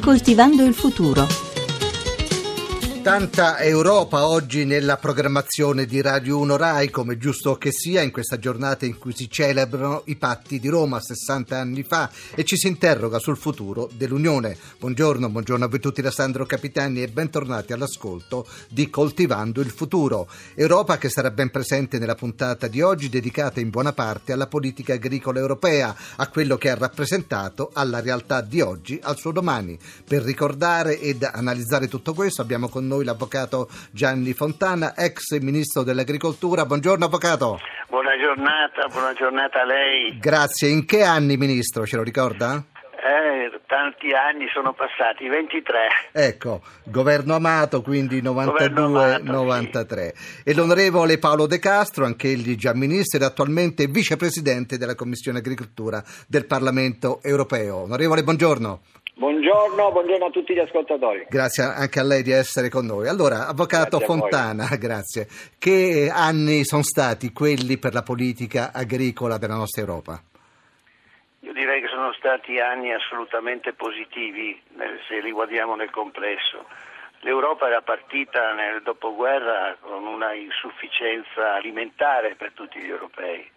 Coltivando il futuro. Tanta Europa oggi nella programmazione di Radio 1 Rai, come giusto che sia, in questa giornata in cui si celebrano i patti di Roma 60 anni fa e ci si interroga sul futuro dell'Unione. Buongiorno, buongiorno a voi tutti da Sandro Capitani e bentornati all'ascolto di Coltivando il futuro. Europa che sarà ben presente nella puntata di oggi dedicata in buona parte alla politica agricola europea, a quello che ha rappresentato, alla realtà di oggi, al suo domani. Per ricordare ed analizzare tutto questo abbiamo con noi l'avvocato Gianni Fontana, ex ministro dell'agricoltura. Buongiorno avvocato. Buona giornata, buona giornata a lei. Grazie. In che anni ministro, ce lo ricorda? Eh, tanti anni sono passati, 23. Ecco, governo Amato, quindi 92-93. Sì. E l'onorevole Paolo De Castro, anche egli già ministro ed attualmente vicepresidente della Commissione Agricoltura del Parlamento Europeo. Onorevole, buongiorno. Buongiorno, buongiorno, a tutti gli ascoltatori. Grazie anche a lei di essere con noi. Allora, Avvocato grazie Fontana, grazie. Che anni sono stati quelli per la politica agricola della nostra Europa? Io direi che sono stati anni assolutamente positivi se li guardiamo nel complesso. L'Europa era partita nel dopoguerra con una insufficienza alimentare per tutti gli europei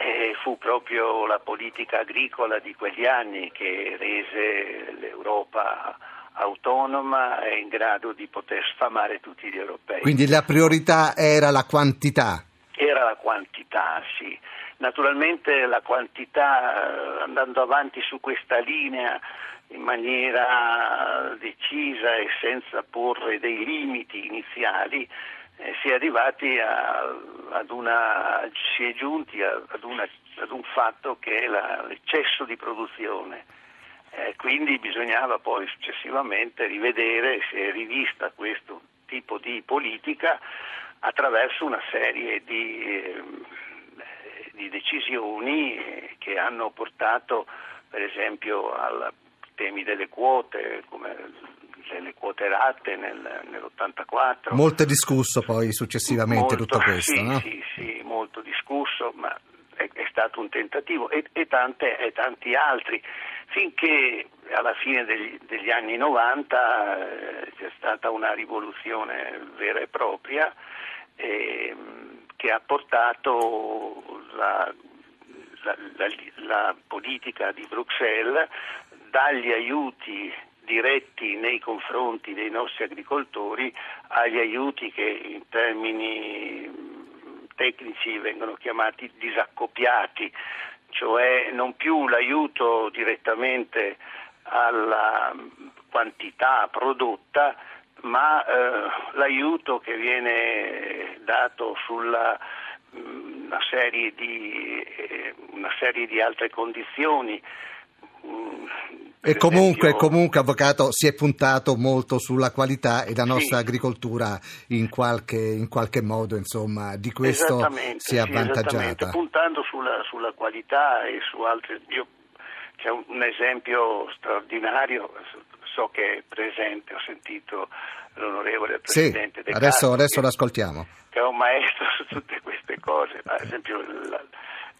e fu proprio la politica agricola di quegli anni che rese l'Europa autonoma e in grado di poter sfamare tutti gli europei. Quindi la priorità era la quantità? Era la quantità, sì. Naturalmente la quantità, eh, andando avanti su questa linea in maniera decisa e senza porre dei limiti iniziali, eh, si è arrivati a, ad una, si è giunti ad, una, ad, un fatto che è la, l'eccesso di produzione. Eh, quindi bisognava poi successivamente rivedere se è rivista questo tipo di politica attraverso una serie di, eh, di decisioni che hanno portato per esempio ai temi delle quote, come le quote latte nel, nell'84. Molto discusso poi successivamente molto, tutto questo, sì, no? Sì, sì, molto discusso, ma è, è stato un tentativo e, e, tante, e, tanti altri, finché alla fine degli, degli anni 90 eh, c'è stata una rivoluzione vera e propria eh, che ha portato la, la, la, la politica di Bruxelles dagli aiuti diretti nei confronti dei nostri agricoltori agli aiuti che in termini tecnici vengono chiamati disaccoppiati, cioè non più l'aiuto direttamente alla quantità prodotta, ma eh, l'aiuto che viene dato sulla una serie di, eh, una serie di altre condizioni e comunque, comunque, Avvocato, si è puntato molto sulla qualità e la nostra sì. agricoltura in qualche, in qualche, modo insomma, di questo si è avvantaggiata. Sì, puntando sulla, sulla, qualità e su altre... Io, c'è un, un esempio straordinario, so che è presente, ho sentito l'onorevole Presidente sì, adesso, adesso l'ascoltiamo. Che è un maestro su tutte queste cose, ad esempio la,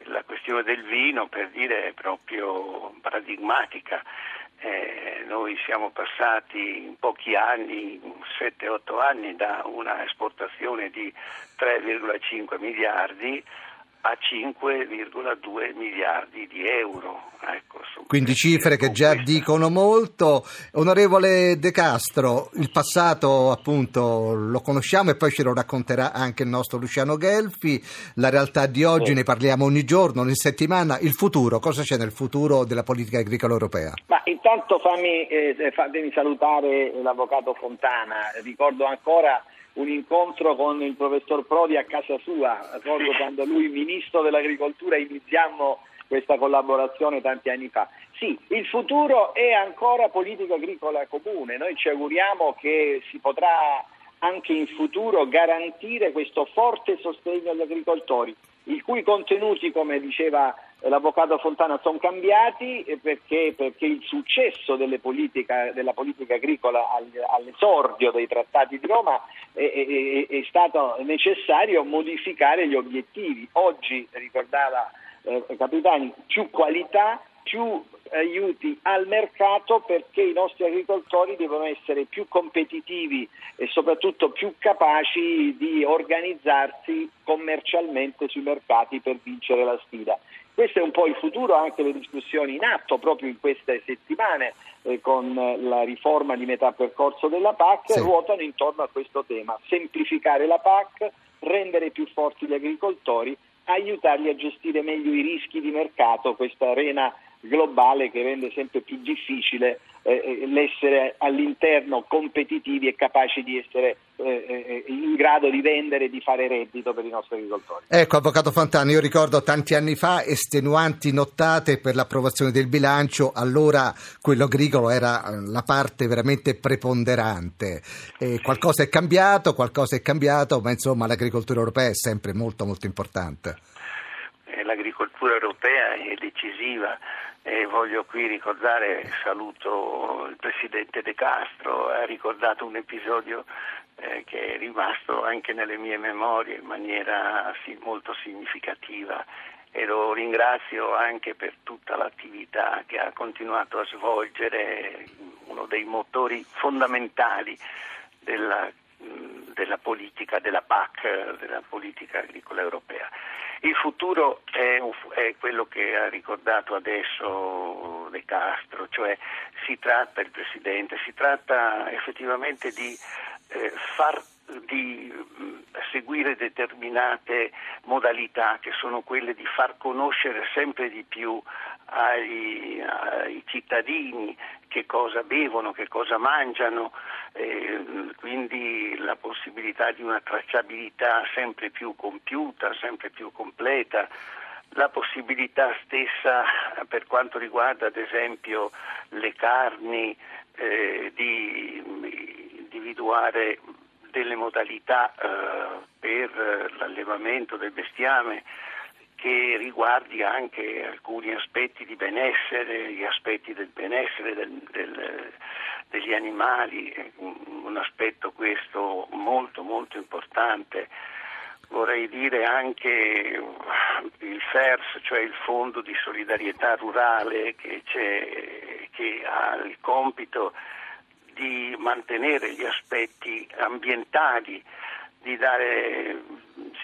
la questione del vino per dire è proprio paradigmatica. Eh, noi siamo passati in pochi anni, 7-8 anni, da una esportazione di 3,5 miliardi a 5,2 miliardi di euro. Ecco, Quindi cifre che già questa. dicono molto. Onorevole De Castro, il passato appunto lo conosciamo e poi ce lo racconterà anche il nostro Luciano Gelfi. La realtà di oggi sì. ne parliamo ogni giorno, ogni settimana. Il futuro, cosa c'è nel futuro della politica agricola europea? Ma intanto fammi, eh, fatemi salutare l'avvocato Fontana. Ricordo ancora un incontro con il professor Prodi a casa sua, ricordo quando lui ministro dell'agricoltura iniziammo questa collaborazione tanti anni fa. Sì, il futuro è ancora politica agricola comune, noi ci auguriamo che si potrà anche in futuro garantire questo forte sostegno agli agricoltori, i cui contenuti, come diceva l'avvocato Fontana sono cambiati perché, perché il successo politica, della politica agricola all'esordio dei trattati di Roma è, è, è, stato necessario modificare gli obiettivi. Oggi, ricordava eh, capitani, più qualità, più aiuti al mercato perché i nostri agricoltori devono essere più competitivi e soprattutto più capaci di organizzarsi commercialmente sui mercati per vincere la sfida. Questo è un po' il futuro, anche le discussioni in atto proprio in queste settimane eh, con la riforma di metà percorso della PAC sì. ruotano intorno a questo tema, semplificare la PAC, rendere più forti gli agricoltori, aiutarli a gestire meglio i rischi di mercato, questa arena globale che rende sempre più difficile eh, eh, l'essere all'interno competitivi e capaci di essere eh, eh, in grado di vendere e di fare reddito per i nostri agricoltori. Ecco, Avvocato Fontana, io ricordo tanti anni fa estenuanti nottate per l'approvazione del bilancio, allora quello agricolo era eh, la parte veramente preponderante. Eh, qualcosa è cambiato, qualcosa è cambiato, ma insomma l'agricoltura europea è sempre molto molto importante. L'agricoltura europea è decisiva e voglio qui ricordare, saluto il Presidente De Castro, ha ricordato un episodio eh, che è rimasto anche nelle mie memorie in maniera sì, molto significativa e lo ringrazio anche per tutta l'attività che ha continuato a svolgere, uno dei motori fondamentali della, della politica, della PAC, della politica agricola europea. Il futuro è, è, quello che ha ricordato adesso De Castro, cioè si tratta, il Presidente, si tratta effettivamente di eh, far di mm, seguire determinate modalità che sono quelle di far conoscere sempre di più ai, ai cittadini che cosa bevono, che cosa mangiano, eh, quindi la possibilità di una tracciabilità sempre più compiuta, sempre più completa, la possibilità stessa per quanto riguarda ad esempio le carni eh, di individuare delle modalità eh, per l'allevamento del bestiame che riguardi anche alcuni aspetti di benessere, gli aspetti del benessere del, del, degli animali, un aspetto questo molto molto importante. Vorrei dire anche il FERS, cioè il Fondo di solidarietà rurale che, che ha il compito di mantenere gli aspetti ambientali, di dare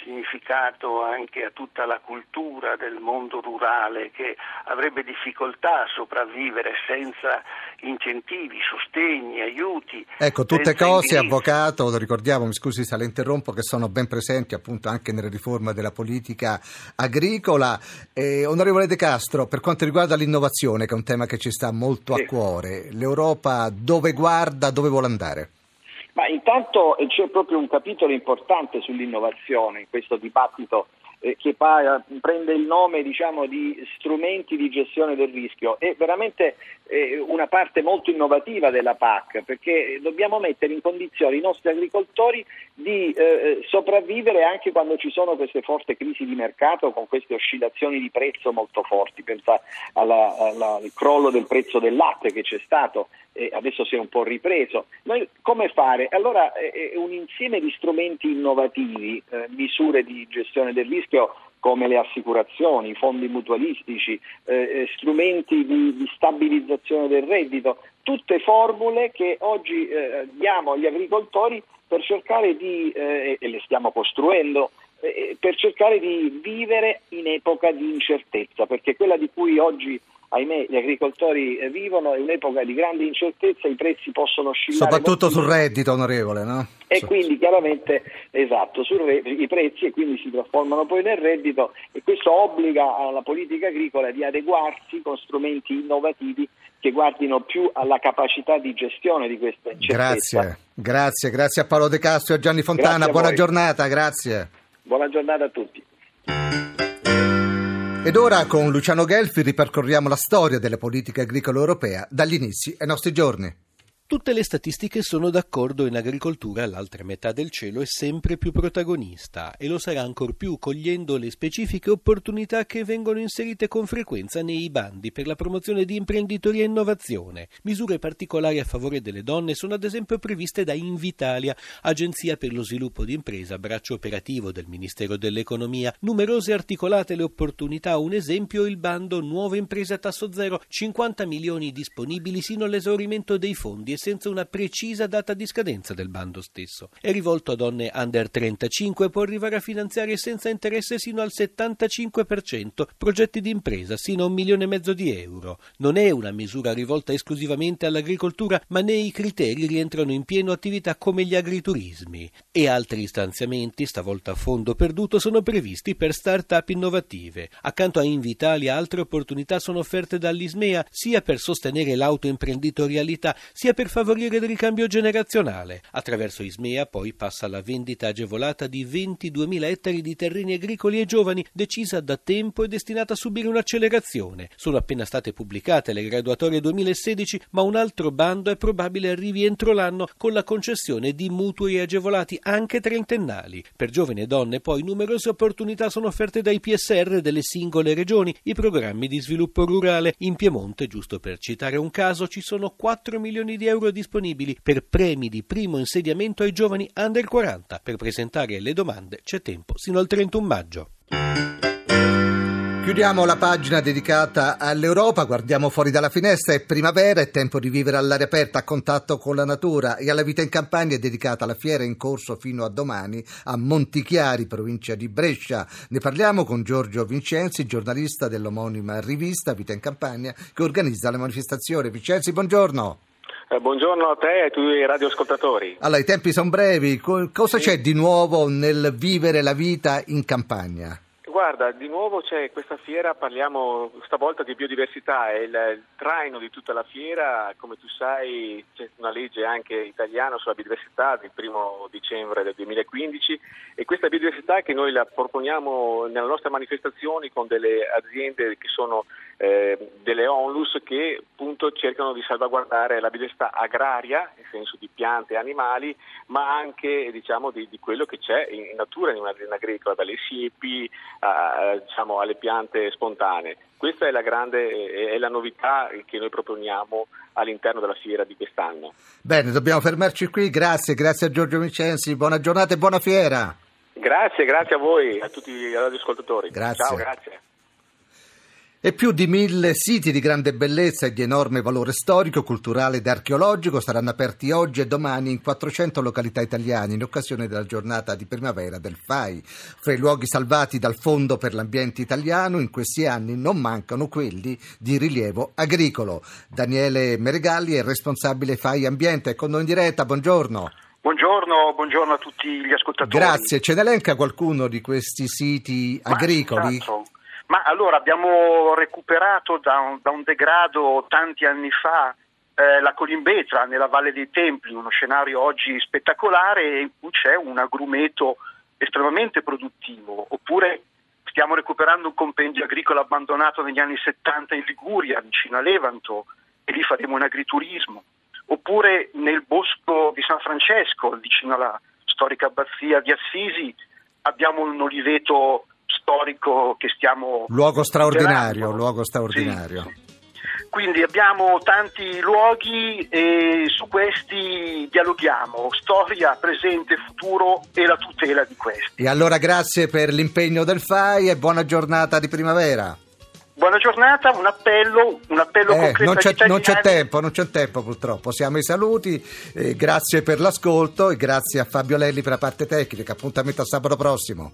significato anche a tutta la cultura del mondo rurale che avrebbe difficoltà a sopravvivere senza incentivi, sostegni, aiuti. Ecco, tutte cose, indirizzi. avvocato, lo ricordiamo, mi scusi se la interrompo, che sono ben presenti appunto anche nella riforma della politica agricola. Eh, onorevole De Castro, per quanto riguarda l'innovazione, che è un tema che ci sta molto sì. a cuore, l'Europa dove guarda, dove vuole andare? Ma intanto eh, c'è proprio un capitolo importante sull'innovazione in questo dibattito eh, che pa- prende il nome diciamo, di strumenti di gestione del rischio. È veramente eh, una parte molto innovativa della PAC perché dobbiamo mettere in condizione i nostri agricoltori di eh, sopravvivere anche quando ci sono queste forti crisi di mercato con queste oscillazioni di prezzo molto forti. Pensa alla, alla, al crollo del prezzo del latte che c'è stato e adesso si è un po' ripreso. Noi come fare? Allora è un insieme di strumenti innovativi, eh, misure di gestione del rischio come le assicurazioni, i fondi mutualistici, eh, eh, strumenti di, di, stabilizzazione del reddito, tutte formule che oggi eh, diamo agli agricoltori per cercare di, eh, e le stiamo costruendo, eh, per cercare di vivere in epoca di incertezza, perché quella di cui oggi ahimè gli agricoltori eh, vivono, è un'epoca di grande incertezza, i prezzi possono oscillare. Soprattutto sul reddito, onorevole, no? E so. quindi chiaramente, esatto, re- i prezzi e quindi si trasformano poi nel reddito e questo obbliga alla politica agricola di adeguarsi con strumenti innovativi che guardino più alla capacità di gestione di questa incertezza. Grazie, grazie, grazie a Paolo De Castro e a Gianni Fontana, buona giornata, grazie. Buona giornata a tutti. Ed ora con Luciano Gelfi ripercorriamo la storia della politica agricola europea dagli inizi ai nostri giorni. Tutte le statistiche sono d'accordo in agricoltura l'altra metà del cielo è sempre più protagonista e lo sarà ancor più cogliendo le specifiche opportunità che vengono inserite con frequenza nei bandi per la promozione di imprenditoria e innovazione. Misure particolari a favore delle donne sono ad esempio previste da Invitalia, agenzia per lo sviluppo di impresa, braccio operativo del Ministero dell'Economia. Numerose articolate le opportunità, un esempio il bando Nuove imprese a tasso zero, 50 milioni disponibili sino all'esaurimento dei fondi e senza una precisa data di scadenza del bando stesso. È rivolto a donne under 35 e può arrivare a finanziare senza interesse sino al 75% progetti di impresa sino a un milione e mezzo di euro. Non è una misura rivolta esclusivamente all'agricoltura, ma nei criteri rientrano in pieno attività come gli agriturismi. E altri stanziamenti, stavolta a fondo perduto, sono previsti per start-up innovative. Accanto a Invitalia altre opportunità sono offerte dall'Ismea sia per sostenere l'autoimprenditorialità sia per per favorire il ricambio generazionale. Attraverso Ismea poi passa la vendita agevolata di 22.000 ettari di terreni agricoli e giovani, decisa da tempo e destinata a subire un'accelerazione. Sono appena state pubblicate le graduatorie 2016, ma un altro bando è probabile arrivi entro l'anno con la concessione di mutui agevolati anche trentennali. Per giovani e donne poi numerose opportunità sono offerte dai PSR delle singole regioni, i programmi di sviluppo rurale. In Piemonte, giusto per citare un caso, ci sono 4 milioni di euro euro disponibili per premi di primo insediamento ai giovani under 40. Per presentare le domande c'è tempo sino al 31 maggio. Chiudiamo la pagina dedicata all'Europa, guardiamo fuori dalla finestra, è primavera, è tempo di vivere all'aria aperta, a contatto con la natura e alla vita in campagna è dedicata la fiera in corso fino a domani a Montichiari, provincia di Brescia. Ne parliamo con Giorgio Vincenzi, giornalista dell'omonima rivista Vita in Campagna che organizza la manifestazione. Vincenzi, buongiorno. Eh, buongiorno a te e ai tuoi radioascoltatori. Allora, i tempi sono brevi. Cosa c'è di nuovo nel vivere la vita in campagna? Guarda, di nuovo c'è questa fiera, parliamo stavolta di biodiversità, è il, traino di tutta la fiera, come tu sai c'è una legge anche italiana sulla biodiversità del primo dicembre del 2015 e questa biodiversità che noi la proponiamo nelle nostre manifestazioni con delle aziende che sono eh, delle onlus che appunto cercano di salvaguardare la biodiversità agraria, nel senso di piante e animali, ma anche diciamo, di, di, quello che c'è in natura in un'azienda agricola, dalle siepi a, diciamo, alle piante spontanee. Questa è la grande è la novità che noi proponiamo all'interno della fiera di quest'anno. Bene, dobbiamo fermarci qui. Grazie, grazie a Giorgio Vincenzi. Buona giornata e buona fiera. Grazie, grazie a voi, a tutti gli ascoltatori. Grazie. Ciao, grazie. E più di mille siti di grande bellezza e di enorme valore storico, culturale ed archeologico saranno aperti oggi e domani in 400 località italiane in occasione della giornata di primavera del FAI. Fra i luoghi salvati dal Fondo per l'Ambiente Italiano in questi anni non mancano quelli di rilievo agricolo. Daniele Meregalli è responsabile FAI Ambiente, è con noi in diretta, buongiorno. Buongiorno, buongiorno, a tutti gli ascoltatori. Grazie, ce ne elenca qualcuno di questi siti agricoli? Ma, ma allora abbiamo recuperato da un, da un degrado tanti anni fa eh, la Colimbetra nella Valle dei Templi, uno scenario oggi spettacolare in cui c'è un agrumeto estremamente produttivo, oppure stiamo recuperando un compendio agricolo abbandonato negli anni 70 in Liguria, vicino a Levanto, e lì faremo un agriturismo, oppure nel bosco di San Francesco, vicino alla storica abbazia di Assisi, abbiamo un oliveto storico che stiamo... Luogo straordinario, luogo straordinario. Sì, sì. Quindi abbiamo tanti luoghi e su questi dialoghiamo, storia, presente, futuro e la tutela di questi. E allora grazie per l'impegno del FAI e buona giornata di primavera. Buona giornata, un appello, un appello eh, concreto non c'è, non c'è, tempo, non c'è tempo purtroppo. Siamo ai saluti, eh, grazie per l'ascolto e grazie a Fabio Lelli per la parte tecnica. Appuntamento a sabato prossimo.